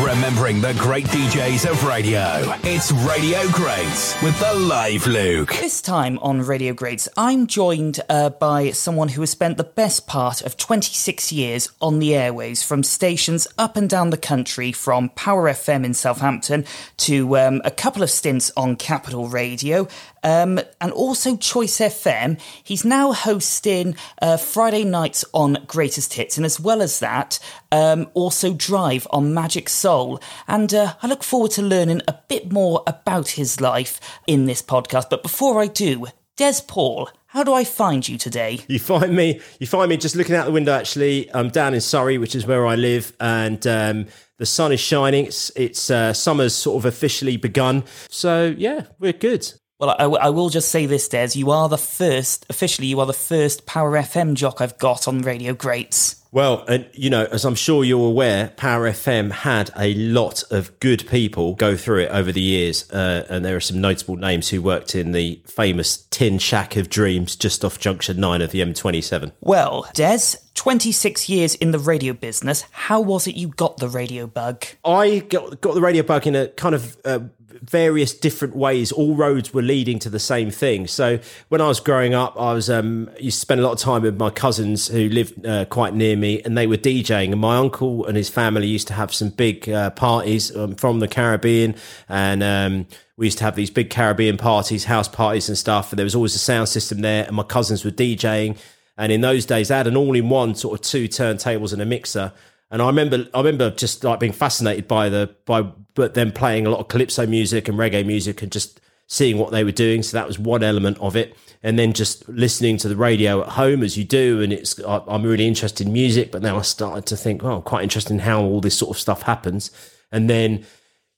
Remembering the great DJs of radio. It's Radio Greats with the live Luke. This time on Radio Greats, I'm joined uh, by someone who has spent the best part of 26 years on the airways from stations up and down the country, from Power FM in Southampton to um, a couple of stints on Capital Radio. Um, and also Choice FM. He's now hosting uh, Friday nights on Greatest Hits, and as well as that, um, also Drive on Magic Soul. And uh, I look forward to learning a bit more about his life in this podcast. But before I do, Des Paul, how do I find you today? You find me. You find me just looking out the window. Actually, I'm down in Surrey, which is where I live, and um, the sun is shining. It's it's uh, summer's sort of officially begun. So yeah, we're good. Well, I, I, will just say this, Des. You are the first, officially, you are the first Power FM jock I've got on Radio Greats. Well, and you know, as I'm sure you're aware, Power FM had a lot of good people go through it over the years, uh, and there are some notable names who worked in the famous Tin Shack of Dreams just off Junction 9 of the M27. Well, Des, 26 years in the radio business. How was it you got the radio bug? I got, got the radio bug in a kind of uh, various different ways. All roads were leading to the same thing. So when I was growing up, I was um, used to spend a lot of time with my cousins who lived uh, quite near me, and they were DJing. And my uncle and his family used to have some big uh, parties um, from the Caribbean, and um, we used to have these big Caribbean parties, house parties, and stuff. And there was always a sound system there, and my cousins were DJing. And in those days, they had an all-in-one sort of two turntables and a mixer. And I remember, I remember just like being fascinated by the by, but them playing a lot of calypso music and reggae music, and just seeing what they were doing. So that was one element of it. And then just listening to the radio at home as you do, and it's I'm really interested in music, but now I started to think, oh, I'm quite interested in how all this sort of stuff happens. And then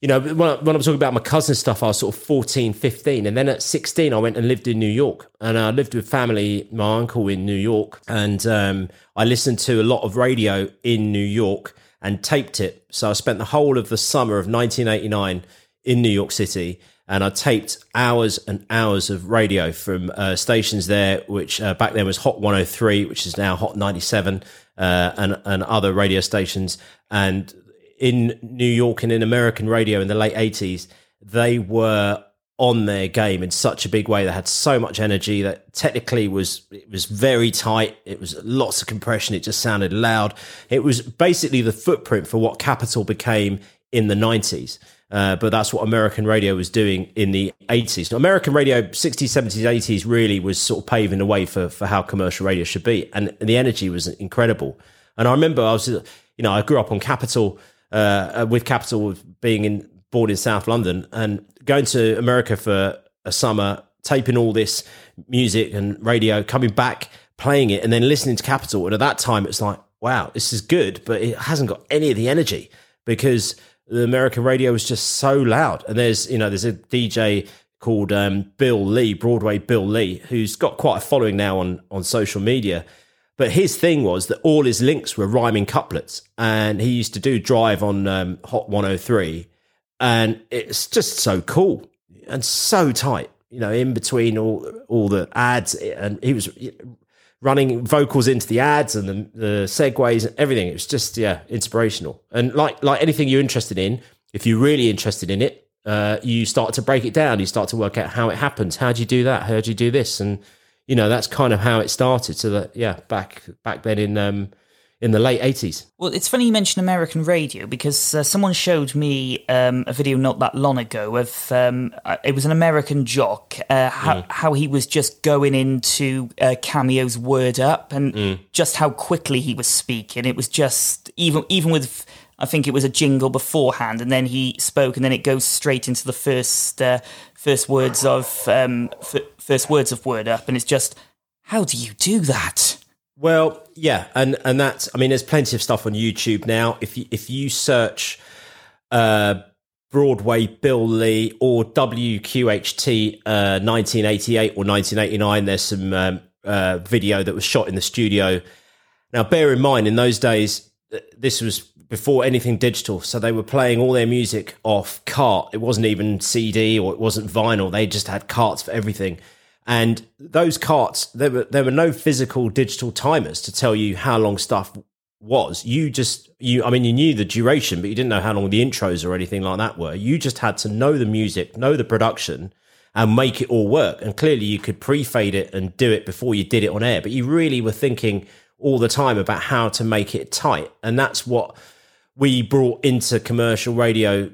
you know, when, I, when I'm talking about my cousin stuff, I was sort of 14, 15. And then at 16, I went and lived in New York. And I lived with family, my uncle in New York. And um, I listened to a lot of radio in New York and taped it. So I spent the whole of the summer of 1989 in New York City. And I taped hours and hours of radio from uh, stations there, which uh, back then was Hot 103, which is now Hot 97, uh, and, and other radio stations. And in New York and in American radio in the late 80s, they were on their game in such a big way. They had so much energy that technically was it was very tight. It was lots of compression. It just sounded loud. It was basically the footprint for what Capital became in the 90s. Uh, but that's what American radio was doing in the 80s. Now, American radio, 60s, 70s, 80s, really was sort of paving the way for, for how commercial radio should be. And, and the energy was incredible. And I remember I was, you know, I grew up on Capital uh, with Capital being in born in South London and going to America for a summer, taping all this music and radio, coming back, playing it, and then listening to Capital. And at that time, it's like, wow, this is good, but it hasn't got any of the energy because the American radio was just so loud. And there's, you know, there's a DJ called um, Bill Lee, Broadway Bill Lee, who's got quite a following now on on social media. But his thing was that all his links were rhyming couplets, and he used to do Drive on um, Hot 103, and it's just so cool and so tight. You know, in between all all the ads, and he was running vocals into the ads and the, the segues and everything. It was just yeah, inspirational. And like like anything you're interested in, if you're really interested in it, uh, you start to break it down. You start to work out how it happens. How do you do that? How do you do this? And you know that's kind of how it started. So that yeah, back back then in um, in the late 80s. Well, it's funny you mention American radio because uh, someone showed me um, a video not that long ago of um, uh, it was an American jock uh, how, mm. how, he was just going into uh, Cameo's word up and mm. just how quickly he was speaking. It was just even even with I think it was a jingle beforehand, and then he spoke, and then it goes straight into the first uh, first words of um, f- first words of Word Up, and it's just how do you do that? Well, yeah, and and that's I mean, there's plenty of stuff on YouTube now. If you if you search uh, Broadway Bill Lee or WQHT uh, 1988 or 1989, there's some um, uh, video that was shot in the studio. Now, bear in mind, in those days, this was before anything digital. So they were playing all their music off cart. It wasn't even CD or it wasn't vinyl. They just had carts for everything. And those carts, there were there were no physical digital timers to tell you how long stuff was. You just you I mean you knew the duration, but you didn't know how long the intros or anything like that were. You just had to know the music, know the production and make it all work. And clearly you could pre-fade it and do it before you did it on air, but you really were thinking all the time about how to make it tight. And that's what we brought into commercial radio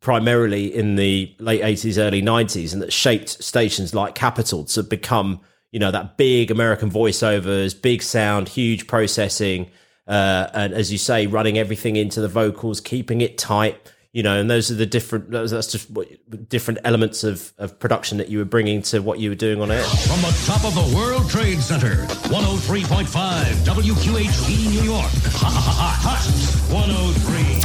primarily in the late 80s early 90s and that shaped stations like Capital to become you know that big American voiceovers, big sound, huge processing, uh, and as you say, running everything into the vocals, keeping it tight. You know, and those are the different. That's just what, different elements of, of production that you were bringing to what you were doing on air. From the top of the World Trade Center, 103.5 WQHT New York. Ha ha ha ha! 103.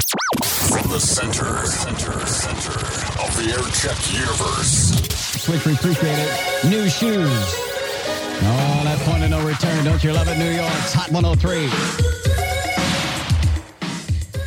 From the center, center, center of the air check universe. Switch, we appreciate it. New shoes. Oh, that point of no return. Don't you love it, New York's Hot 103.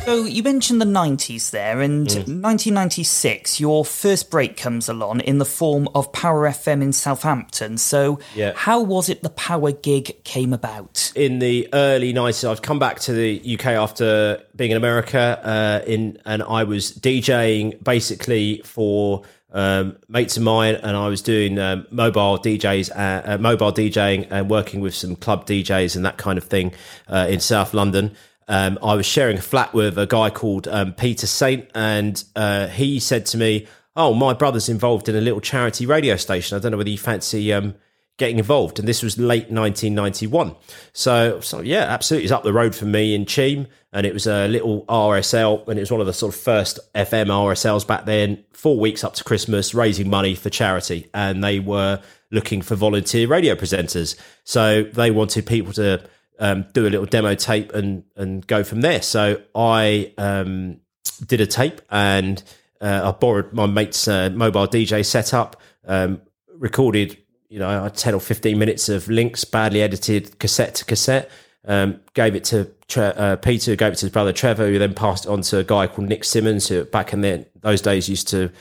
So you mentioned the 90s there, and mm. 1996, your first break comes along in the form of Power FM in Southampton. So yeah. how was it the Power gig came about? In the early 90s, I've come back to the UK after being in America, uh, in and I was DJing basically for um, mates of mine, and I was doing um, mobile DJs, uh, uh, mobile DJing, and working with some club DJs and that kind of thing uh, in South London. Um, I was sharing a flat with a guy called um, Peter Saint, and uh, he said to me, "Oh, my brother's involved in a little charity radio station. I don't know whether you fancy." Um, getting involved. And this was late 1991. So, so yeah, absolutely. It's up the road from me in Cheam. And it was a little RSL. And it was one of the sort of first FM RSLs back then, four weeks up to Christmas, raising money for charity. And they were looking for volunteer radio presenters. So they wanted people to um, do a little demo tape and, and go from there. So I um, did a tape and uh, I borrowed my mate's uh, mobile DJ setup, um, recorded you know, 10 or 15 minutes of links, badly edited cassette to cassette. Um, gave it to Tre- uh, Peter, gave it to his brother Trevor, who then passed it on to a guy called Nick Simmons, who back in the, those days used to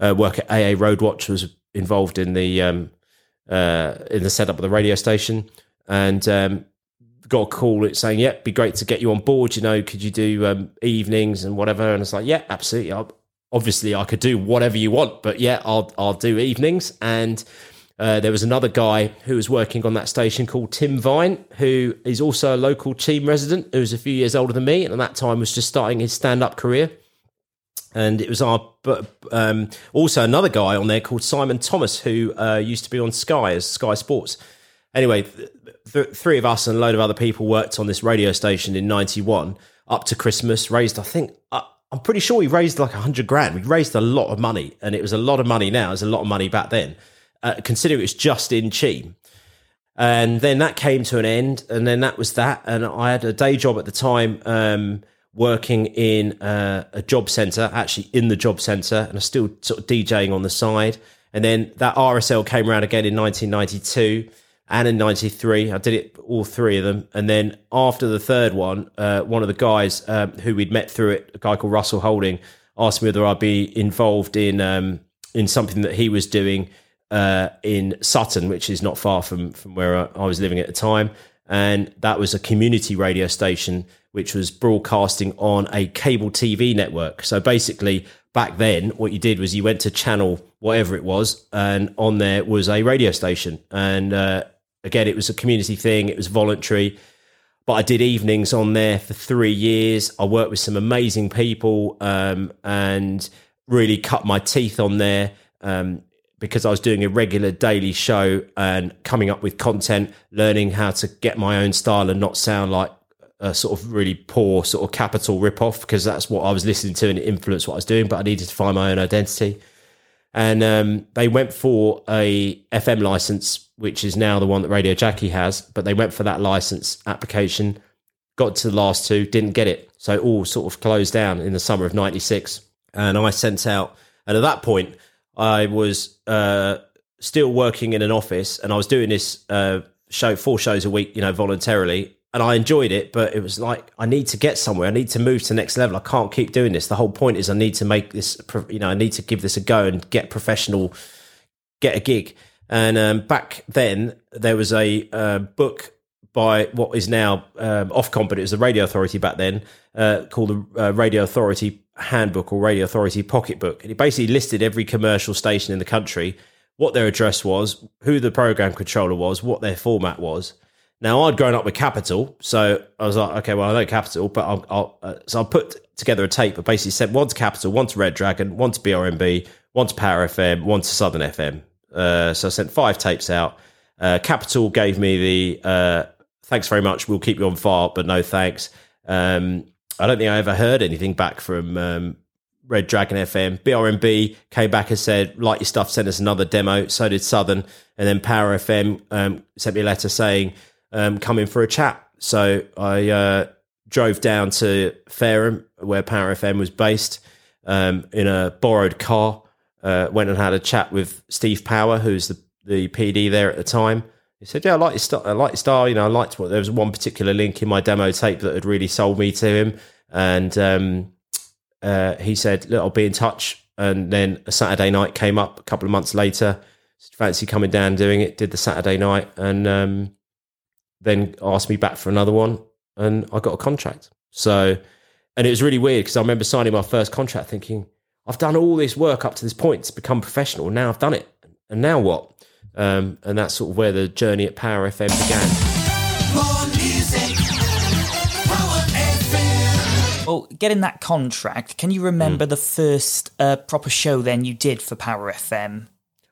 uh, work at AA Roadwatch, was involved in the um, uh, in the setup of the radio station, and um, got a call it saying, "Yeah, be great to get you on board. You know, could you do um, evenings and whatever?" And it's like, "Yeah, absolutely. I'll, obviously, I could do whatever you want, but yeah, I'll I'll do evenings." And uh, there was another guy who was working on that station called Tim Vine, who is also a local Cheam resident, who was a few years older than me, and at that time was just starting his stand-up career. And it was our, but um, also another guy on there called Simon Thomas, who uh, used to be on Sky as Sky Sports. Anyway, th- th- three of us and a load of other people worked on this radio station in '91 up to Christmas. Raised, I think, uh, I'm pretty sure we raised like a hundred grand. We raised a lot of money, and it was a lot of money now. It's a lot of money back then uh, considering it was just in Cheam. And then that came to an end, and then that was that. And I had a day job at the time, um, working in uh, a job centre, actually in the job centre, and I still sort of DJing on the side. And then that RSL came around again in 1992 and in 93. I did it all three of them. And then after the third one, uh, one of the guys um, who we'd met through it, a guy called Russell Holding, asked me whether I'd be involved in um, in something that he was doing uh, in Sutton, which is not far from from where I was living at the time, and that was a community radio station which was broadcasting on a cable TV network. So basically, back then, what you did was you went to channel whatever it was, and on there was a radio station. And uh, again, it was a community thing; it was voluntary. But I did evenings on there for three years. I worked with some amazing people um, and really cut my teeth on there. Um, because I was doing a regular daily show and coming up with content, learning how to get my own style and not sound like a sort of really poor sort of capital ripoff because that's what I was listening to and it influenced what I was doing. But I needed to find my own identity. And um, they went for a FM license, which is now the one that Radio Jackie has. But they went for that license application, got to the last two, didn't get it. So it all sort of closed down in the summer of 96. And I sent out, and at that point, I was uh, still working in an office and I was doing this uh, show, four shows a week, you know, voluntarily. And I enjoyed it, but it was like, I need to get somewhere. I need to move to the next level. I can't keep doing this. The whole point is I need to make this, you know, I need to give this a go and get professional, get a gig. And um, back then, there was a uh, book by what is now um, Ofcom, but it was the Radio Authority back then, uh, called the uh, Radio Authority Handbook or Radio Authority Pocketbook. And it basically listed every commercial station in the country, what their address was, who the program controller was, what their format was. Now, I'd grown up with Capital, so I was like, okay, well, I know Capital, but I'll, I'll uh, so I put together a tape. I basically sent one to Capital, one to Red Dragon, one to BRMB, one to Power FM, one to Southern FM. Uh, so I sent five tapes out. Uh, Capital gave me the uh, thanks very much. We'll keep you on file, but no thanks. Um, I don't think I ever heard anything back from um, Red Dragon FM. BRMB came back and said, like your stuff, send us another demo. So did Southern. And then Power FM um, sent me a letter saying, um, come in for a chat. So I uh, drove down to Fareham, where Power FM was based, um, in a borrowed car. Uh, went and had a chat with Steve Power, who's the, the PD there at the time. He said, "Yeah, I like your style. I like your style. You know, I liked what there was one particular link in my demo tape that had really sold me to him." And um, uh, he said, "Look, I'll be in touch." And then a Saturday night came up a couple of months later. Fancy coming down doing it? Did the Saturday night, and um, then asked me back for another one, and I got a contract. So, and it was really weird because I remember signing my first contract, thinking, "I've done all this work up to this point to become professional. Now I've done it, and now what?" Um, and that's sort of where the journey at Power FM began. Music. Power FM. Well, getting that contract, can you remember Hmm. the first uh, proper show then you did for Power FM?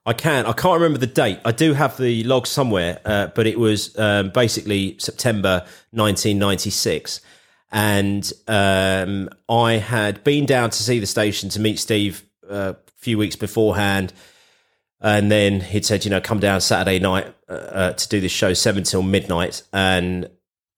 I can. I can't remember the date. I do have the log somewhere, uh, but it was um, basically September 1996. And um, I had been down to see the station to meet Steve uh, a few weeks beforehand. And then he'd said, you know, come down Saturday night uh, uh, to do this show, seven till midnight. And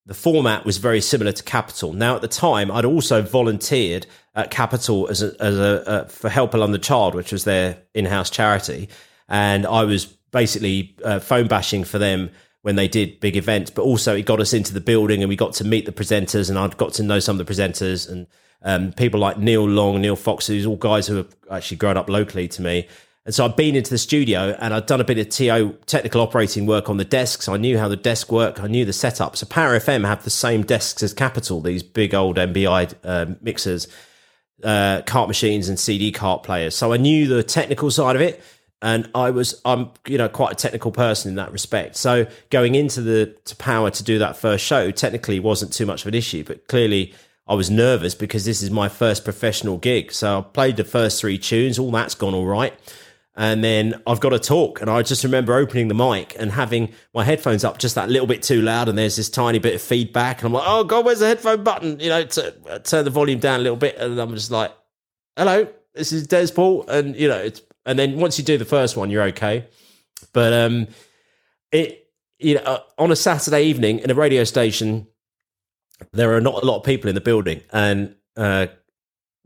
the format was very similar to Capital. Now, at the time, I'd also volunteered at Capital as a, as a uh, for Help a London Child, which was their in-house charity, and I was basically uh, phone bashing for them when they did big events. But also, it got us into the building, and we got to meet the presenters, and I'd got to know some of the presenters and um, people like Neil Long, Neil Fox, who's all guys who have actually grown up locally to me. And so I'd been into the studio and I'd done a bit of TO technical operating work on the desks. I knew how the desk worked. I knew the setup. So Power FM have the same desks as Capital, these big old MBI uh, mixers, uh, cart machines and CD cart players. So I knew the technical side of it. And I was, I'm, you know, quite a technical person in that respect. So going into the to Power to do that first show, technically wasn't too much of an issue, but clearly I was nervous because this is my first professional gig. So I played the first three tunes. All that's gone all right and then I've got to talk. And I just remember opening the mic and having my headphones up just that little bit too loud, and there's this tiny bit of feedback, and I'm like, "Oh God, where's the headphone button?" You know, to uh, turn the volume down a little bit, and I'm just like, "Hello, this is Des Paul," and you know, it's and then once you do the first one, you're okay. But um, it you know, uh, on a Saturday evening in a radio station, there are not a lot of people in the building, and uh,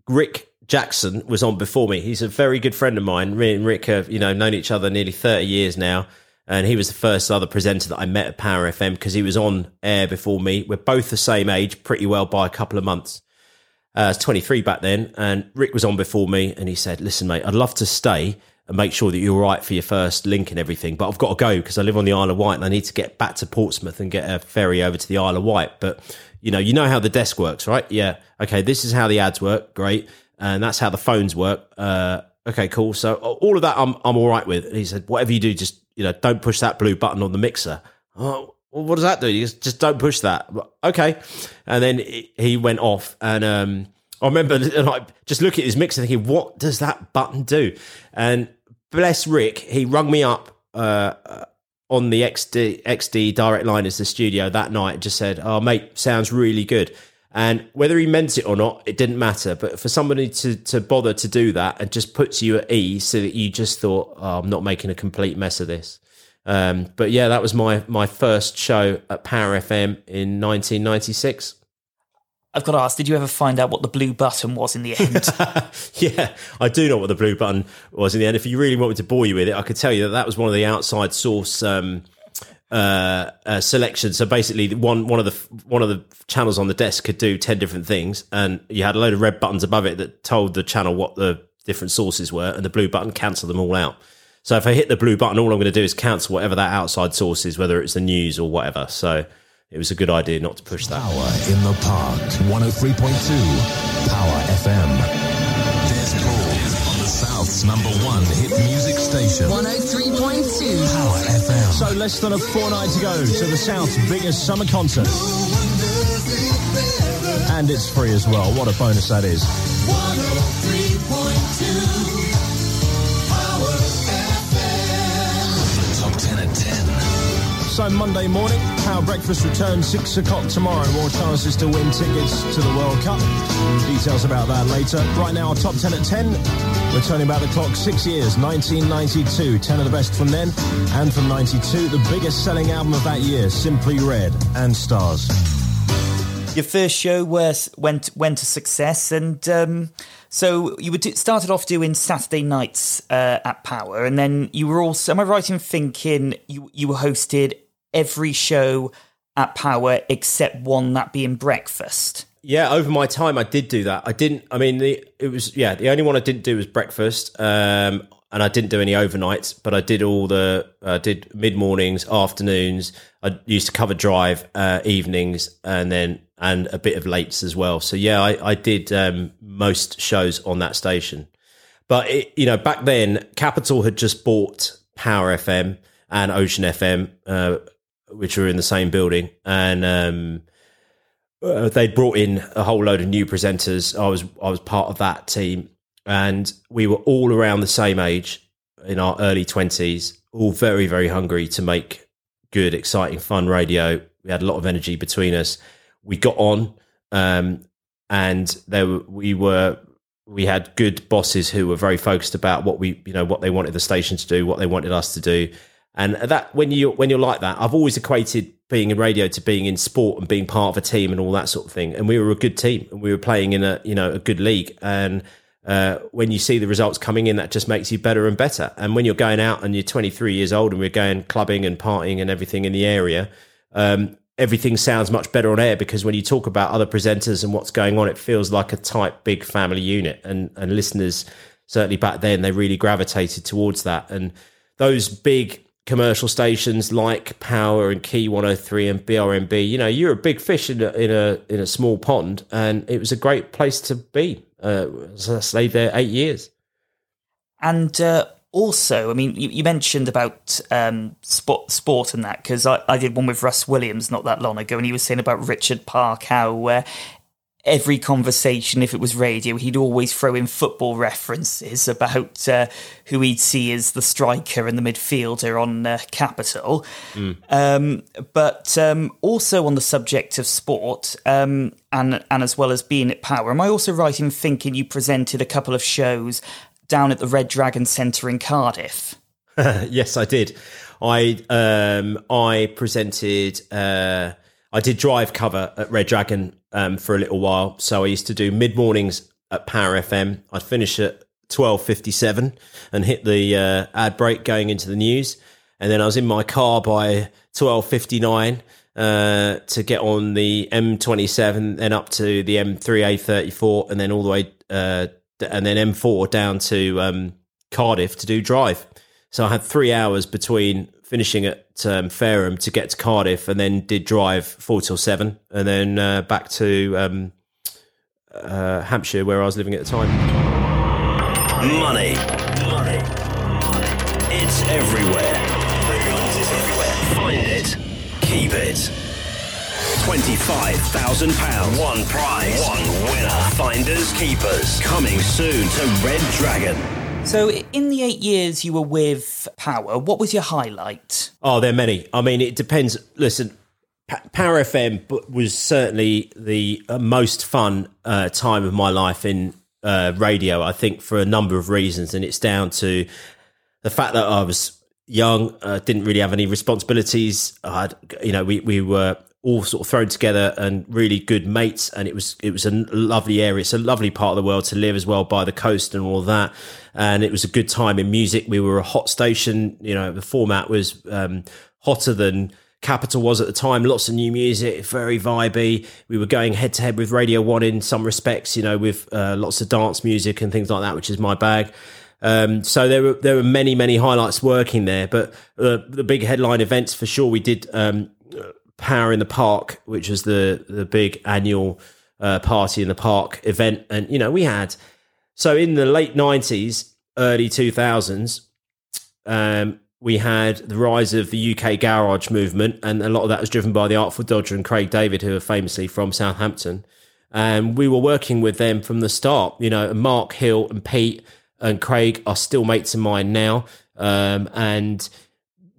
Rick Jackson was on before me. He's a very good friend of mine. Me and Rick have, you know, known each other nearly 30 years now. And he was the first other presenter that I met at Power FM because he was on air before me. We're both the same age, pretty well by a couple of months. Uh, I was 23 back then. And Rick was on before me. And he said, Listen, mate, I'd love to stay and make sure that you're all right for your first link and everything. But I've got to go because I live on the Isle of Wight and I need to get back to Portsmouth and get a ferry over to the Isle of Wight. But, you know, you know how the desk works, right? Yeah. Okay. This is how the ads work. Great and that's how the phones work. Uh, okay, cool. So all of that, I'm I'm all right with. And he said, whatever you do, just you know, don't push that blue button on the mixer. Oh, well, what does that do? He goes, just don't push that. Okay, and then he went off, and um, I remember like just looking at his mixer, thinking, what does that button do? And bless Rick, he rung me up. Uh, on the XD XD direct line as the studio that night, and just said, "Oh, mate, sounds really good." And whether he meant it or not, it didn't matter. But for somebody to, to bother to do that and just puts you at ease so that you just thought, oh, I'm not making a complete mess of this. Um, but yeah, that was my, my first show at Power FM in 1996. I've got to ask, did you ever find out what the blue button was in the end? yeah, I do know what the blue button was in the end. If you really want me to bore you with it, I could tell you that that was one of the outside source um, uh, uh, selections. So basically, one one of the one of the channels on the desk could do ten different things, and you had a load of red buttons above it that told the channel what the different sources were, and the blue button cancelled them all out. So if I hit the blue button, all I'm going to do is cancel whatever that outside source is, whether it's the news or whatever. So it was a good idea not to push that. Power in the Park. 103.2 Power FM. Des Paul on the South's number one hit music station. 103.2. Power FM. So less than a fortnight to go to the South's biggest summer concert. And it's free as well. What a bonus that is. So Monday morning, Power Breakfast returns 6 o'clock tomorrow. More chances to win tickets to the World Cup. Details about that later. Right now, top 10 at 10. We're turning back the clock six years, 1992. 10 of the best from then. And from 92, the biggest selling album of that year, Simply Red and Stars. Your first show was went went to success, and um, so you were do, started off doing Saturday nights uh, at Power, and then you were also. Am I right in thinking you you hosted every show at Power except one, that being breakfast? Yeah, over my time, I did do that. I didn't. I mean, the it was yeah. The only one I didn't do was breakfast, um, and I didn't do any overnights. But I did all the uh, did mid mornings, afternoons. I used to cover drive uh, evenings, and then and a bit of lates as well. So yeah, I, I did um, most shows on that station. But it, you know, back then, Capital had just bought Power FM and Ocean FM, uh, which were in the same building, and um, uh, they brought in a whole load of new presenters. I was I was part of that team, and we were all around the same age in our early twenties, all very very hungry to make good, exciting, fun radio. We had a lot of energy between us. We got on, um, and there we were we had good bosses who were very focused about what we you know what they wanted the station to do, what they wanted us to do, and that when you when you're like that, I've always equated being in radio to being in sport and being part of a team and all that sort of thing. And we were a good team, and we were playing in a you know a good league. And uh, when you see the results coming in, that just makes you better and better. And when you're going out and you're 23 years old and we're going clubbing and partying and everything in the area, um, everything sounds much better on air because when you talk about other presenters and what's going on, it feels like a tight, big family unit. And and listeners certainly back then they really gravitated towards that. And those big commercial stations like Power and Key 103 and BRMB, you know, you're a big fish in a in a in a small pond, and it was a great place to be. Uh, so I stayed there eight years. And uh, also, I mean, you, you mentioned about um, sport, sport and that because I, I did one with Russ Williams not that long ago, and he was saying about Richard Park how uh, every conversation, if it was radio, he'd always throw in football references about uh, who he'd see as the striker and the midfielder on uh, Capital. Um, but um, also on the subject of sport, um, and and as well as being at Power, am I also right in thinking you presented a couple of shows down at the Red Dragon Centre in Cardiff? yes, I did. I um, I presented. Uh, I did drive cover at Red Dragon um, for a little while. So I used to do mid mornings at Power FM. I'd finish at twelve fifty seven and hit the uh, ad break going into the news, and then I was in my car by twelve fifty nine. Uh, to get on the M27, then up to the M3A34, and then all the way, uh, and then M4 down to um, Cardiff to do drive. So I had three hours between finishing at um, Fareham to get to Cardiff, and then did drive four till seven, and then uh, back to um, uh, Hampshire where I was living at the time. Money. Money. It's everywhere. It's everywhere. Find it. Keep it. £25,000. One prize. One winner. Finders, keepers. Coming soon to Red Dragon. So, in the eight years you were with Power, what was your highlight? Oh, there are many. I mean, it depends. Listen, Pa- Power FM was certainly the uh, most fun uh, time of my life in uh, radio. I think for a number of reasons, and it's down to the fact that I was young, uh, didn't really have any responsibilities. I had, you know, we we were all sort of thrown together and really good mates, and it was it was a lovely area. It's a lovely part of the world to live as well, by the coast and all that. And it was a good time in music. We were a hot station. You know, the format was um, hotter than Capital was at the time. Lots of new music, very vibey. We were going head to head with Radio One in some respects. You know, with uh, lots of dance music and things like that, which is my bag. Um, so there were there were many many highlights working there, but uh, the big headline events for sure. We did um, Power in the Park, which was the the big annual uh, party in the park event, and you know we had so in the late nineties, early two thousands, um, we had the rise of the UK garage movement, and a lot of that was driven by the Artful Dodger and Craig David, who are famously from Southampton. And we were working with them from the start. You know, Mark Hill and Pete and Craig are still mates of mine now. Um, and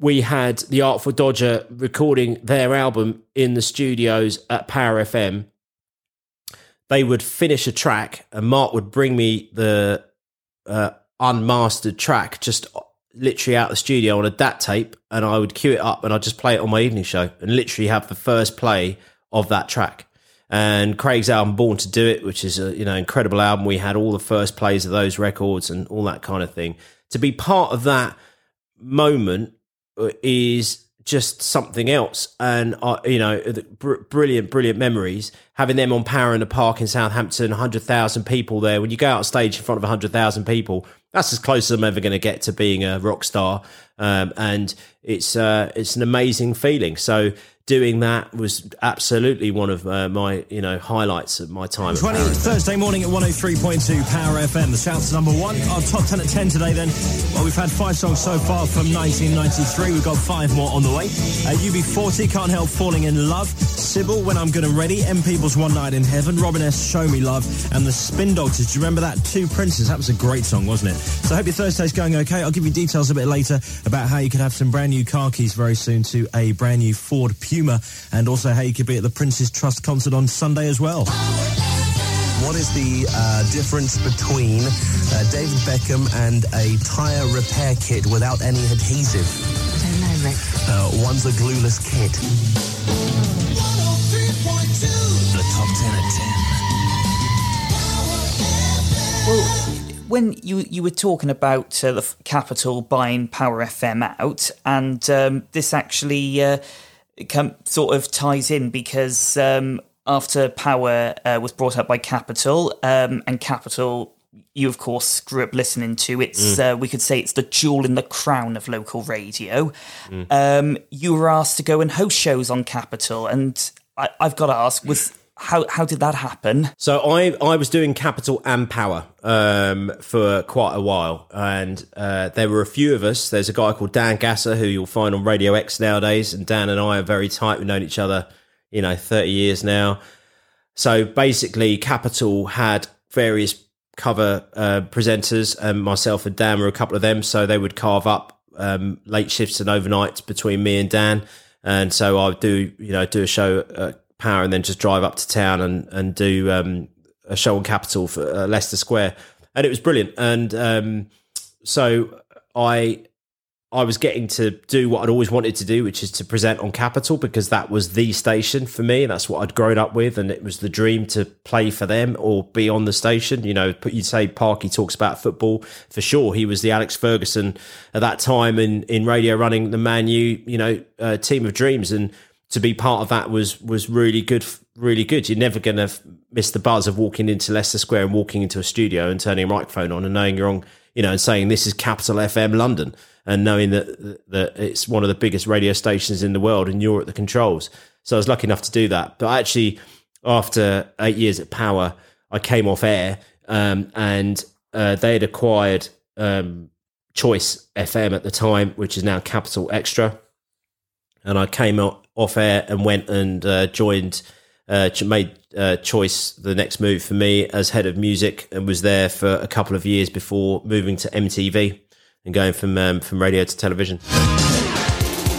we had the Artful Dodger recording their album in the studios at Power FM. They would finish a track, and Mark would bring me the uh, unmastered track just literally out of the studio on a DAT tape, and I would cue it up and I'd just play it on my evening show and literally have the first play of that track. And Craig's album "Born to Do It," which is a you know incredible album, we had all the first plays of those records and all that kind of thing. To be part of that moment is just something else. And, uh, you know, br- brilliant, brilliant memories. Having them on Power in the Park in Southampton, 100,000 people there. When you go out on stage in front of 100,000 people, that's as close as I'm ever going to get to being a rock star. Um, and it's, uh, it's an amazing feeling. So doing that was absolutely one of uh, my you know highlights of my time. 20 Thursday morning at 103.2 Power FM. The South's number one. Our top 10 at 10 today then. Well, we've had five songs so far from 1993. We've got five more on the way. Uh, UB40, Can't Help Falling in Love. Sybil, When I'm Good and Ready. M People's One Night in Heaven. Robin S. Show Me Love. And the Spin Doctors. Do you remember that? Two Princes. That was a great song, wasn't it? So I hope your Thursday's going okay. I'll give you details a bit later about how you could have some brand new car keys very soon to a brand new Ford Puma and also how you could be at the Prince's Trust concert on Sunday as well. What is the uh, difference between uh, David Beckham and a tyre repair kit without any adhesive? I don't know, Rick. Uh, one's a glueless kit. The top 10 at 10. Well, when you you were talking about uh, the Capital buying Power FM out, and um, this actually uh, come, sort of ties in because um, after Power uh, was brought up by Capital, um, and Capital, you of course grew up listening to. It's uh, we could say it's the jewel in the crown of local radio. Um, you were asked to go and host shows on Capital, and I, I've got to ask was. How, how did that happen? So I, I was doing Capital and Power um, for quite a while, and uh, there were a few of us. There's a guy called Dan Gasser who you'll find on Radio X nowadays, and Dan and I are very tight. We've known each other, you know, 30 years now. So basically, Capital had various cover uh, presenters, and myself and Dan were a couple of them. So they would carve up um, late shifts and overnights between me and Dan. And so I would do, you know, do a show at Power and then just drive up to town and and do um, a show on Capital for uh, Leicester Square, and it was brilliant. And um, so I I was getting to do what I'd always wanted to do, which is to present on Capital because that was the station for me, that's what I'd grown up with, and it was the dream to play for them or be on the station. You know, you'd say Parky talks about football for sure. He was the Alex Ferguson at that time in in radio, running the Man U, you know, uh, team of dreams, and to be part of that was was really good, really good. You're never going to miss the buzz of walking into Leicester Square and walking into a studio and turning a microphone on and knowing you're on, you know, and saying this is Capital FM London and knowing that that it's one of the biggest radio stations in the world and you're at the controls. So I was lucky enough to do that. But actually, after eight years at Power, I came off air um, and uh, they had acquired um, Choice FM at the time, which is now Capital Extra. And I came o- off air and went and uh, joined, uh, made uh, Choice the next move for me as head of music and was there for a couple of years before moving to MTV and going from um, from radio to television.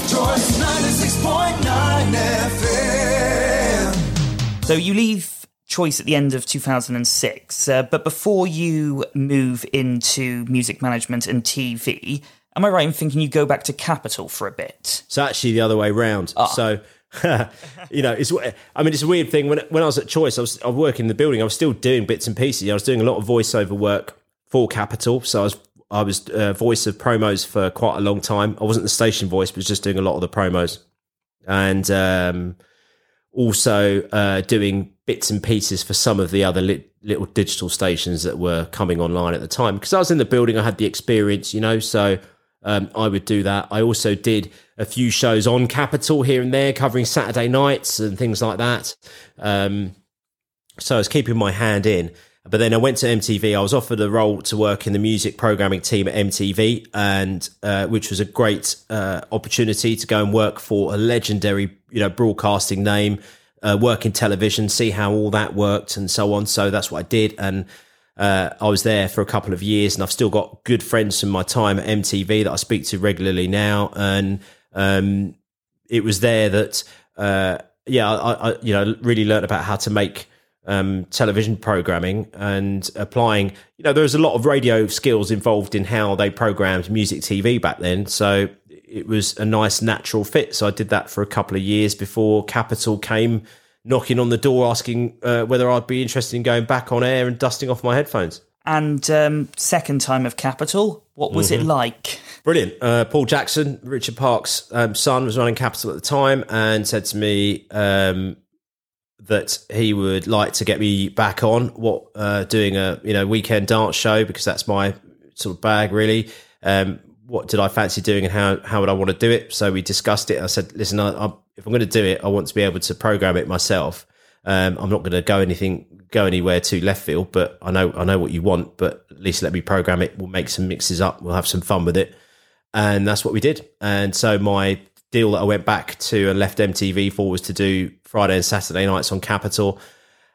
Choice 96.9 So you leave Choice at the end of 2006, uh, but before you move into music management and TV, am I right in thinking you go back to Capital for a bit? So actually, the other way round. So, you know, it's. I mean, it's a weird thing. When when I was at Choice, I was I was working in the building. I was still doing bits and pieces. I was doing a lot of voiceover work for Capital. So I was I was uh, voice of promos for quite a long time. I wasn't the station voice, but was just doing a lot of the promos, and um, also uh, doing bits and pieces for some of the other lit, little digital stations that were coming online at the time. Because I was in the building, I had the experience, you know. So um, I would do that. I also did a few shows on Capital here and there, covering Saturday nights and things like that. Um, so I was keeping my hand in. But then I went to MTV. I was offered a role to work in the music programming team at MTV, and uh, which was a great uh, opportunity to go and work for a legendary, you know, broadcasting name, uh, work in television, see how all that worked, and so on. So that's what I did, and uh, I was there for a couple of years, and I've still got good friends from my time at MTV that I speak to regularly now, and um, it was there that, uh, yeah, I, I, you know really learned about how to make um, television programming and applying. You know, there was a lot of radio skills involved in how they programmed music TV back then. So it was a nice natural fit. So I did that for a couple of years before Capital came knocking on the door asking uh, whether I'd be interested in going back on air and dusting off my headphones. And um, second time of Capital, what was Mm-hmm. it like? Brilliant. Uh, Paul Jackson, Richard Park's um, son, was running Capital at the time and said to me um, that he would like to get me back on what uh, doing a you know weekend dance show because that's my sort of bag really. Um, what did I fancy doing and how how would I want to do it? So we discussed it. I said, listen, I, I, if I'm going to do it, I want to be able to program it myself. Um, I'm not going to go anything go anywhere to left field, but I know I know what you want. But at least let me program it. We'll make some mixes up. We'll have some fun with it, and that's what we did. And so my deal that I went back to and left MTV for was to do Friday and Saturday nights on Capital,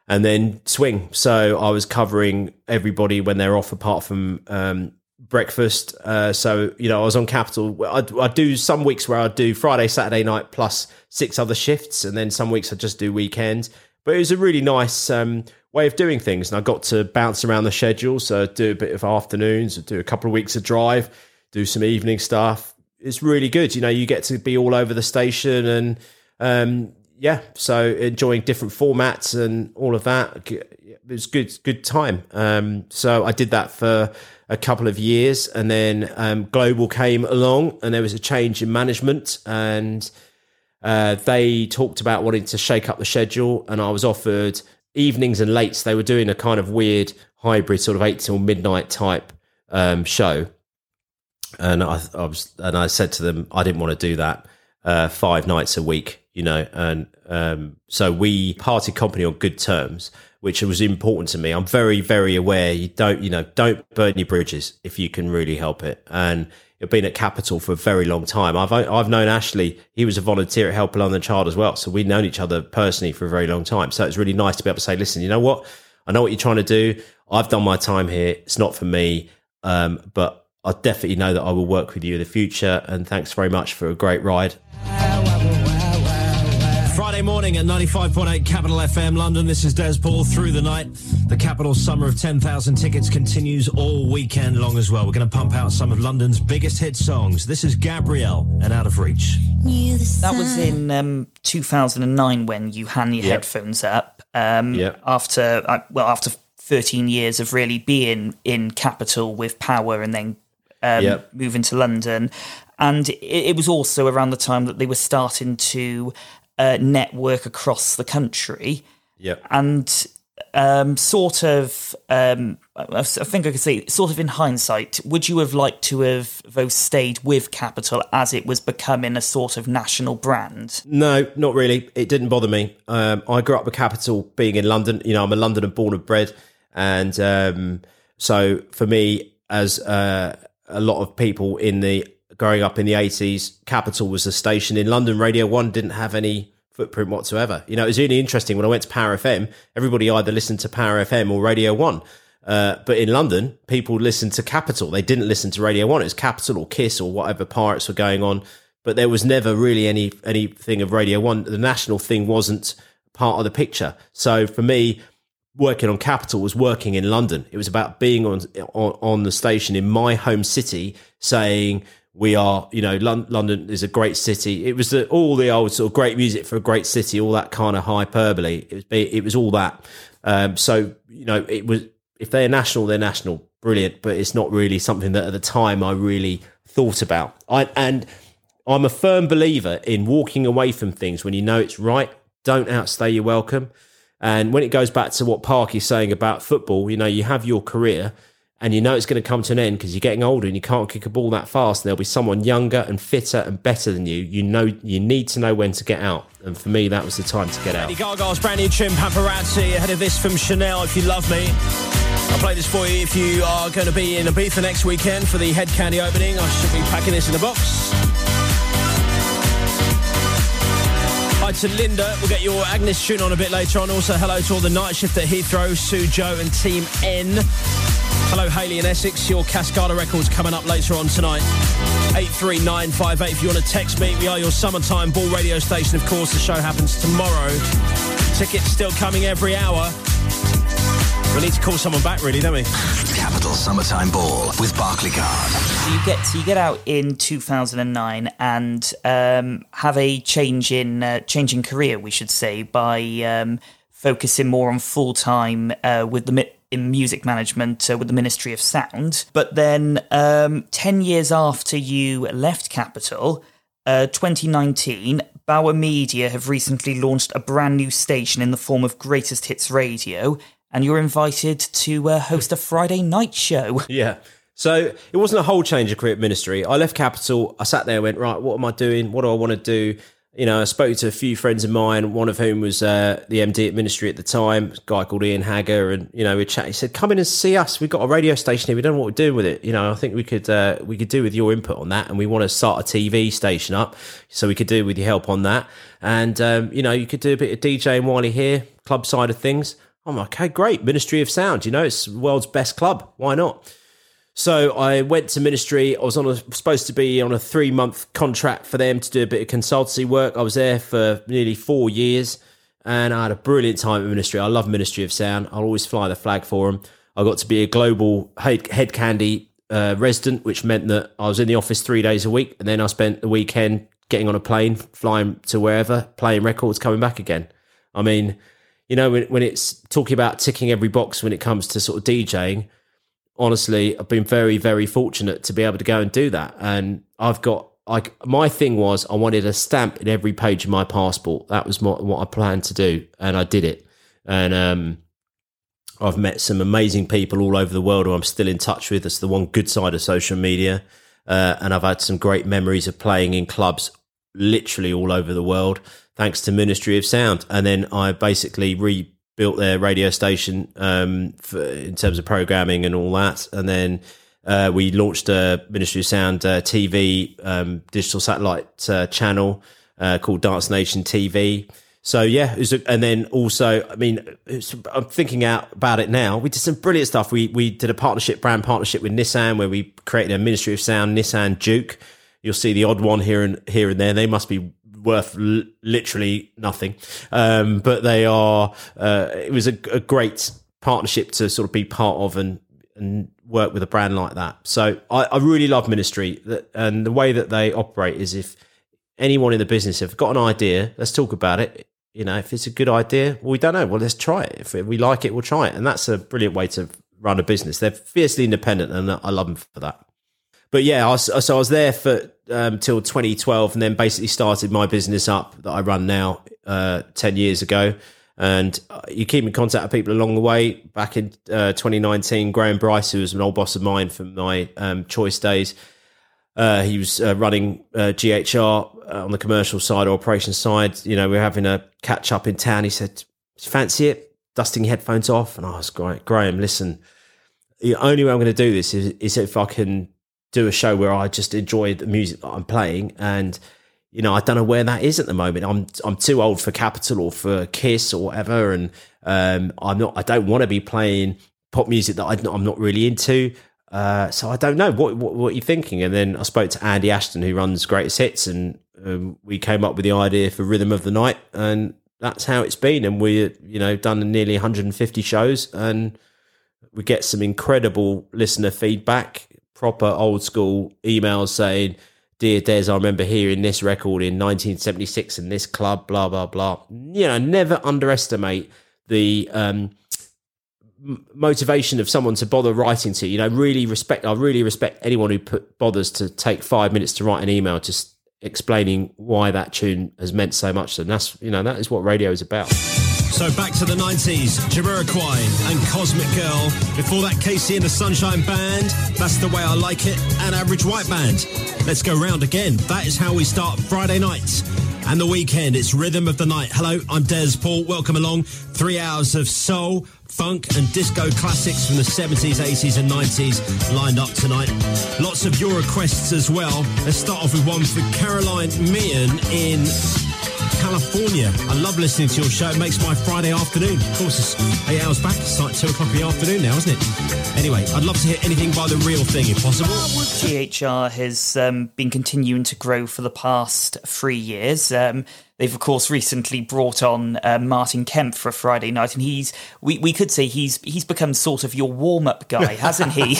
and then swing. So I was covering everybody when they're off, apart from um, breakfast. Uh, so you know, I was on Capital. I'd, do some weeks where I'd do Friday, Saturday night plus six other shifts, and then some weeks I'd just do weekends. But it was a really nice um, way of doing things, and I got to bounce around the schedule. So I'd do a bit of afternoons, I'd do a couple of weeks of drive, do some evening stuff. It's really good. You know, you get to be all over the station, and um, yeah, so enjoying different formats and all of that. It was good, good time. Um, so I did that for a couple of years, and then um, Global came along, and there was a change in management, and uh, they talked about wanting to shake up the schedule, and I was offered evenings and lates. They were doing a kind of weird hybrid, sort of eight till midnight type um, show, and I, I was, and I said to them, I didn't want to do that uh, five nights a week, you know, and um, so we parted company on good terms, which was important to me. I'm very, very aware you don't, you know, don't burn your bridges if you can really help it, and. I've been at Capital for a very long time. I've I've known Ashley. He was a volunteer at Help a London Child as well, so we've known each other personally for a very long time. So it's really nice to be able to say, "Listen, you know what? I know what you're trying to do. I've done my time here. It's not for me, um, but I definitely know that I will work with you in the future. And thanks very much for a great ride. Morning at 95.8 Capital FM London. This is Des Paul through the night. The Capital Summer of 10,000 tickets continues all weekend long as well. We're going to pump out some of London's biggest hit songs. This is Gabrielle and Out of Reach. That was in um, 2009 when you hang your Yep. headphones up. Um, Yep. After uh, well, after 13 years of really being in Capital with Power, and then um, Yep. moving to London, and it, it was also around the time that they were starting to uh, network across the country Yeah. and um, sort of, um, I think I could say, sort of in hindsight, would you have liked to have both stayed with Capital as it was becoming a sort of national brand? No, not really. It didn't bother me. Um, I grew up with Capital being in London. You know, I'm a Londoner born and bred. And um, so for me, as uh, a lot of people in the growing up in the 80s, Capital was a station in London. Radio 1 didn't have any footprint whatsoever. You know, it was really interesting when I went to Power FM, everybody either listened to Power FM or Radio 1. Uh, but in London, people listened to Capital. They didn't listen to Radio 1. It was Capital or Kiss or whatever pirates were going on. But there was never really any anything of Radio 1. The national thing wasn't part of the picture. So for me, working on Capital was working in London. It was about being on on, on the station in my home city, saying we are, you know, Lon- London is a great city. It was the, all the old sort of great music for a great city, all that kind of hyperbole. It was it was all that. Um, so you know, it was if they're national, they're national, brilliant. But it's not really something that at the time I really thought about. I and I'm a firm believer in walking away from things when you know it's right. Don't outstay your welcome. And when it goes back to what Park is saying about football, you know, you have your career and you know it's going to come to an end because you're getting older and you can't kick a ball that fast. And There'll be someone younger and fitter and better than you. You know, you need to know when to get out. And for me, that was the time to get out. Lady Gaga's brand new tune, Paparazzi, ahead of this from Chanel, If You Love Me. I'll play this for you if you are going to be in Ibiza next weekend for the Hed Kandi opening. I should be packing this in a box. Hi to Linda. We'll get your Agnes tune on a bit later on. Also, hello to all the night shift at Heathrow, Sue, Joe, and Team N. Hello, Haley and Essex. Your Cascada records coming up later on tonight. 83958 if you want to text me. We are your summertime ball radio station, of course. The show happens tomorrow. Tickets still coming every hour. We need to call someone back, really, don't we? Capital Summertime Ball with Barclaycard. So you get so you get out in 2009 and um, have a change in uh, change in career, we should say, by um, focusing more on full time uh, with the mi- in music management uh, with the Ministry of Sound. But then, um, ten years after you left Capital, uh, 2019, Bauer Media have recently launched a brand new station in the form of Greatest Hits Radio, and you're invited to uh, host a Friday night show. Yeah. So it wasn't a whole change of career at ministry. I left Capital. I sat there and went, right, what am I doing? What do I want to do? You know, I spoke to a few friends of mine, one of whom was uh, the MD at ministry at the time, a guy called Ian Hagger. And, you know, we chat. He said, come in and see us. We've got a radio station here. We don't know what we're doing with it. You know, I think we could, uh, we could do with your input on that. And we want to start a TV station up. So we could do with your help on that. And, um, you know, you could do a bit of DJing while you're here, club side of things. I'm like, okay, great. Ministry of Sound, you know, it's world's best club. Why not? So I went to ministry. I was on a, supposed to be on a three month contract for them to do a bit of consultancy work. I was there for nearly four years, and I had a brilliant time at ministry. I love Ministry of Sound. I'll always fly the flag for them. I got to be a global head, Hed Kandi uh, resident, which meant that I was in the office three days a week, and then I spent the weekend getting on a plane, flying to wherever, playing records, coming back again. I mean, you know, when, when it's talking about ticking every box when it comes to sort of DJing honestly, I've been very, very fortunate to be able to go and do that. And I've got like my thing was I wanted a stamp in every page of my passport. That was what, what I planned to do, and I did it. And um, I've met some amazing people all over the world who I'm still in touch with. That's the one good side of social media. Uh, and I've had some great memories of playing in clubs literally all over the world, thanks to Ministry of Sound. And then I basically re built their radio station um, for, in terms of programming and all that. And then uh, we launched a Ministry of Sound uh, TV um, digital satellite uh, channel uh, called Dance Nation TV. So yeah, a, and then also, I mean, I'm thinking out about it now. We did some brilliant stuff. We we did a partnership, brand partnership with Nissan, where we created a Ministry of Sound Nissan Juke. You'll see the odd one here and here and there. They must be worth l- literally nothing. Um, but they are, uh, it was a, a, great partnership to sort of be part of and, and work with a brand like that. So I, I really love Ministry. And the way that they operate is if anyone in the business have got an idea, let's talk about it. You know, if it's a good idea, well, we don't know. Well, let's try it. If we like it, we'll try it. And that's a brilliant way to run a business. They're fiercely independent, and I love them for that but yeah, I was, so I was there for um, till 2012, and then basically started my business up that I run now uh, 10 years ago. And uh, you keep in contact with people along the way. Back in uh, 2019, Graham Bryce, who was an old boss of mine from my um, choice days, uh, he was uh, running uh, GHR on the commercial side, operations side. You know, we are having a catch up in town. He said, "Fancy it?" Dusting headphones off, and I was great. Graham, listen, the only way I'm going to do this is, is if I can do a show where I just enjoy the music that I'm playing. And you know I don't know where that is at the moment. I'm I'm too old for Capital or for Kiss or whatever. And um, I'm not I don't want to be playing pop music that I'm not really into. Uh, so I don't know. What, what what you're thinking? And then I spoke to Andy Ashton who runs Greatest Hits and um, we came up with the idea for Rhythm of the Night and that's how it's been. And we you know done nearly 150 shows and we get some incredible listener feedback proper old school emails saying, Dear Des, I remember hearing this record in 1976 in this club, blah, blah, blah. You know, never underestimate the um, motivation of someone to bother writing to. You know, really respect, I really respect anyone who put, bothers to take five minutes to write an email just explaining why that tune has meant so much. And that's, you know, that is what radio is about. So back to the 90s, Jamiroquai and Cosmic Girl. Before that, KC and the Sunshine Band. That's the way I like it. And Average White Band. Let's go round again. That is how we start Friday night. And the weekend, it's Rhythm of the Night. Hello, I'm Des Paul. Welcome along. Three hours of soul, funk, and disco classics from the 70s, 80s, and 90s lined up tonight. Lots of your requests as well. Let's start off with one for Caroline Meehan in California. I love listening to your show. It makes my Friday afternoon. Of course, it's eight hours back. It's like two o'clock in the afternoon now, isn't it? Anyway, I'd love to hear anything by the real thing if possible. GHR has um, been continuing to grow for the past three years. Um, they've of course recently brought on uh, Martin Kemp for a Friday night, and he's we, we could say he's he's become sort of your warm up guy, hasn't he?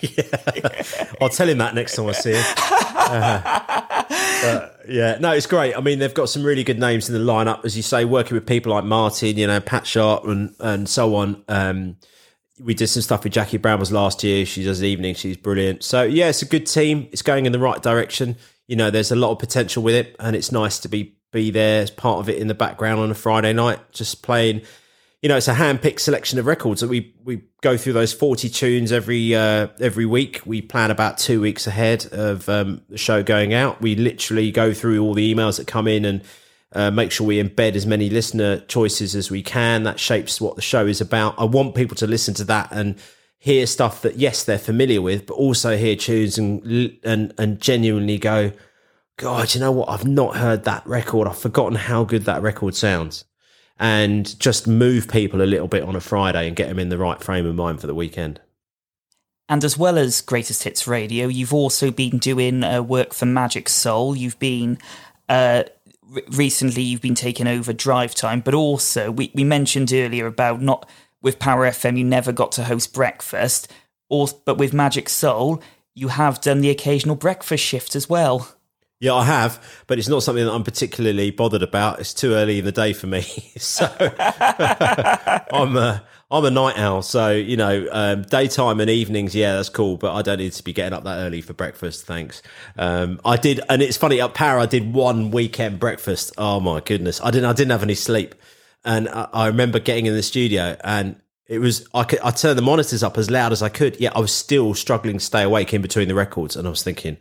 yeah. I'll tell him that next time I see him. Uh, yeah, no, it's great. I mean, they've got some really good names in the lineup, as you say, working with people like Martin, you know, Pat Sharp, and and so on. Um, we did some stuff with Jackie Brown was last year. She does evening. She's brilliant. So yeah, it's a good team. It's going in the right direction. You know, there's a lot of potential with it, and it's nice to be be there as part of it in the background on a Friday night, just playing. You know, it's a hand-picked selection of records that we we go through those forty tunes every uh, every week. We plan about two weeks ahead of um, the show going out. We literally go through all the emails that come in and uh, make sure we embed as many listener choices as we can. That shapes what the show is about. I want people to listen to that and hear stuff that yes they're familiar with, but also hear tunes and and and genuinely go, God, you know what? I've not heard that record. I've forgotten how good that record sounds. And just move people a little bit on a Friday and get them in the right frame of mind for the weekend. And as well as Greatest Hits Radio, you've also been doing uh, work for Magic Soul. You've been uh, recently you've been taking over drive time, but also we, we mentioned earlier about not with Power FM you never got to host breakfast, or but with Magic Soul you have done the occasional breakfast shift as well. Yeah, I have, but it's not something that I'm particularly bothered about. It's too early in the day for me, so I'm a I'm a night owl. So you know, um, daytime and evenings, yeah, that's cool. But I don't need to be getting up that early for breakfast. Thanks. Um, I did, and it's funny up Power. I did one weekend breakfast. Oh my goodness, I didn't I didn't have any sleep, and I, I remember getting in the studio and it was I could I turned the monitors up as loud as I could. Yeah, I was still struggling to stay awake in between the records, and I was thinking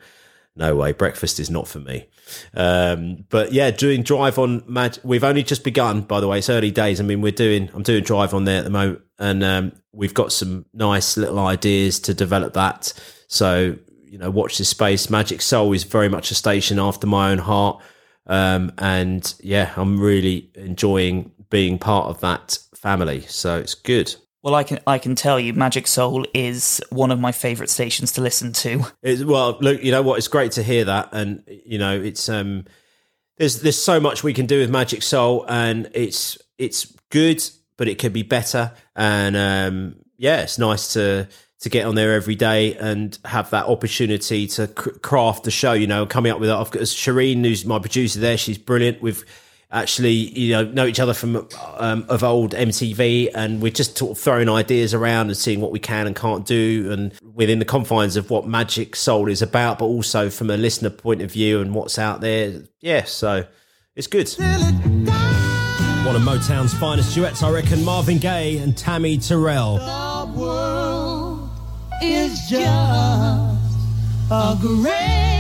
no way, breakfast is not for me. Um, but yeah, doing drive on Mag, we've only just begun, by the way. It's early days. I mean, we're doing, I'm doing drive on there at the moment, and um, we've got some nice little ideas to develop that. So, you know, watch this space. Magic Soul is very much a station after my own heart. Um, and yeah, I'm really enjoying being part of that family. So it's good. Well, I can I can tell you, Magic Soul is one of my favourite stations to listen to. It's, well, look, you know what? It's great to hear that, and you know, it's um, there's there's so much we can do with Magic Soul, and it's it's good, but it could be better, and um, yeah, it's nice to to get on there every day and have that opportunity to craft the show. You know, coming up with it. I've got Shireen, who's my producer there. She's brilliant. We've actually you know know each other from um, of old MTV, and we're just sort of throwing ideas around and seeing what we can and can't do, and within the confines of what Magic Soul is about, but also from a listener point of view and what's out there. Yeah, so it's good. One of Motown's finest duets, I reckon. Marvin Gaye and Tammy Terrell. The world is just a great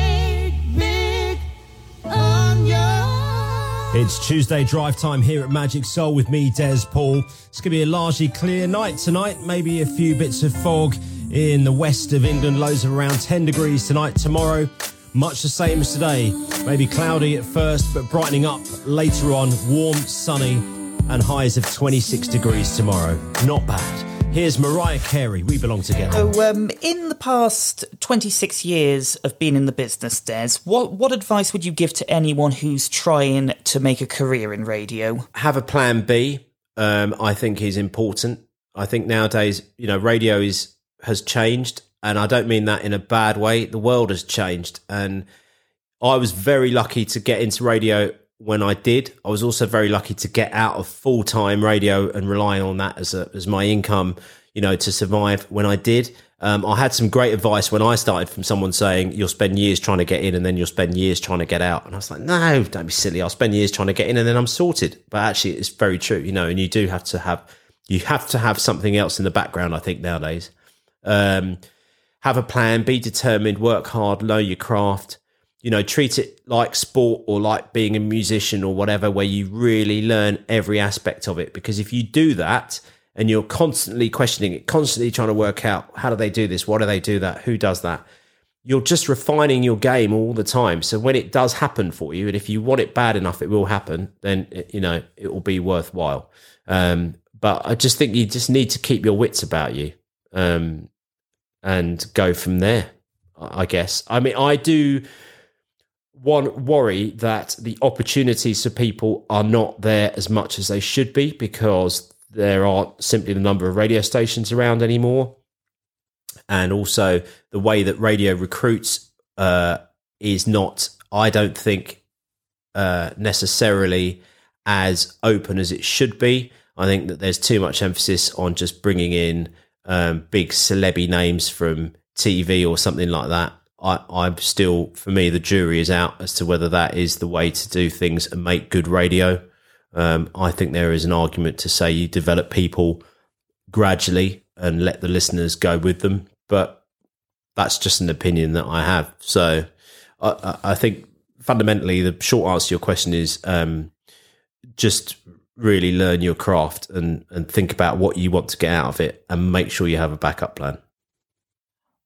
it's Tuesday drive time here at Magic Soul with me, Des Paul. It's going to be a largely clear night tonight, maybe a few bits of fog in the west of England, lows of around 10 degrees tonight. Tomorrow, much the same as today, maybe cloudy at first, but brightening up later on, warm, sunny, and highs of 26 degrees tomorrow. Not bad. Here's Mariah Carey, We Belong Together. So, um, in the past 26 years of being in the business, Des, what, what advice would you give to anyone who's trying to make a career in radio? Have a plan B, um, I think is important. I think nowadays, you know, radio is has changed, and I don't mean that in a bad way. The world has changed, and I was very lucky to get into radio when I did. I was also very lucky to get out of full time radio and relying on that as a, as my income, you know, to survive when I did. Um, I had some great advice when I started from someone saying you'll spend years trying to get in and then you'll spend years trying to get out. And I was like, no, don't be silly. I'll spend years trying to get in and then I'm sorted. But actually, it's very true, you know. And you do have to have you have to have something else in the background. I think nowadays, um, have a plan, be determined, work hard, know your craft. You know, treat it like sport or like being a musician or whatever, where you really learn every aspect of it. Because if you do that and you're constantly questioning it, constantly trying to work out how do they do this, what do they do that, who does that, you're just refining your game all the time. So when it does happen for you, and if you want it bad enough, it will happen. Then you know it will be worthwhile. Um, but I just think you just need to keep your wits about you um, and go from there. I guess. I mean, I do one worry that the opportunities for people are not there as much as they should be because there aren't simply the number of radio stations around anymore and also the way that radio recruits uh, is not, I don't think, uh, necessarily as open as it should be. I think that there's too much emphasis on just bringing in um, big celebrity names from TV or something like that. I, I'm still, for me, the jury is out as to whether that is the way to do things and make good radio. Um, I think there is an argument to say you develop people gradually and let the listeners go with them but that's just an opinion that I have. So I, I think fundamentally the short answer to your question is um, just really learn your craft and, and think about what you want to get out of it and make sure you have a backup plan.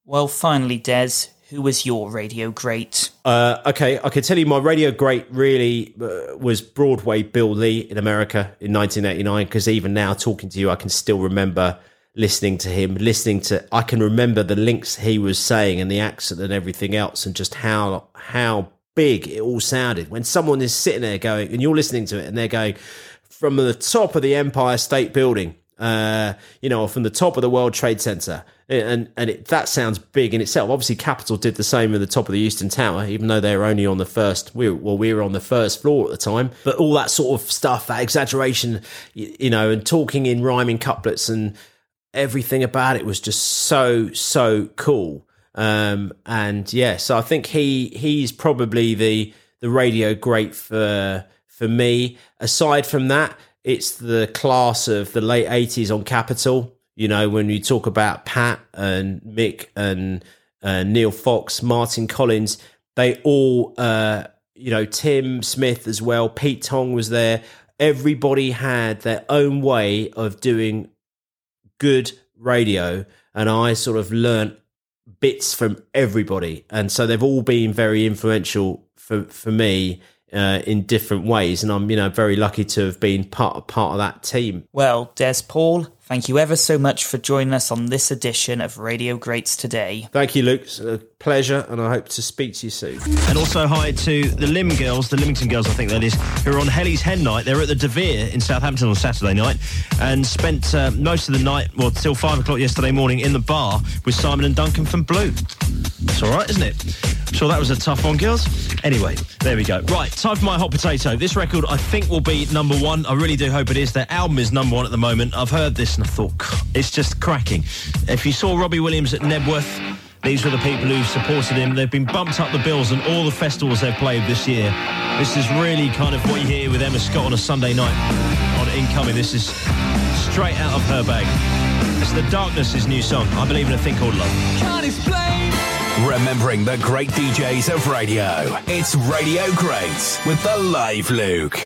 Well, finally, Des, who was your radio great? Uh, okay, I can tell you my radio great really uh, was Broadway Bill Lee in America in 1989 because even now talking to you, I can still remember – listening to him, listening to I can remember the links he was saying and the accent and everything else and just how how big it all sounded. When someone is sitting there going and you're listening to it and they're going from the top of the Empire State Building, uh, you know, from the top of the World Trade Center. And and it, that sounds big in itself. Obviously, Capital did the same at the top of the Euston Tower, even though they were only on the first. We were, well, we were on the first floor at the time. But all that sort of stuff, that exaggeration, you, you know, and talking in rhyming couplets and everything about it was just so so cool. Um, and yeah, so I think he he's probably the the radio great for for me. Aside from that, it's the class of the late eighties on Capital. You know, when you talk about Pat and Mick and uh, Neil Fox, Martin Collins, they all, uh, you know, Tim Smith as well. Pete Tong was there. Everybody had their own way of doing good radio and I sort of learnt bits from everybody. And so they've all been very influential for, for me uh, in different ways. And I'm, you know, very lucky to have been part, part of that team. Well, Des Paul, Thank you ever so much for joining us on this edition of Radio Greats today. Thank you, Luke. It's a pleasure, and I hope to speak to you soon. And also hi to the Lim girls, the Lymington girls, I think that is, who are on Helly's Hen Night. They're at the De Vere in Southampton on Saturday night and spent uh, most of the night, well, till five o'clock yesterday morning in the bar with Simon and Duncan from Blue. It's all right, isn't it? I'm sure that was a tough one, girls. Anyway, there we go. Right, time for my hot potato. This record, I think, will be number one. I really do hope it is. Their album is number one at the moment. I've heard this and I thought, it's just cracking. If you saw Robbie Williams at Knebworth, these were the people who supported him. They've been bumped up the bills and all the festivals they've played this year. This is really kind of what you hear with Emma Scott on a Sunday night on Incoming. This is straight out of her bag. It's The Darkness' new song. I believe in a thing called love. Can't explain. Remembering the great DJs of radio. It's Radio Greats with the Live Luke.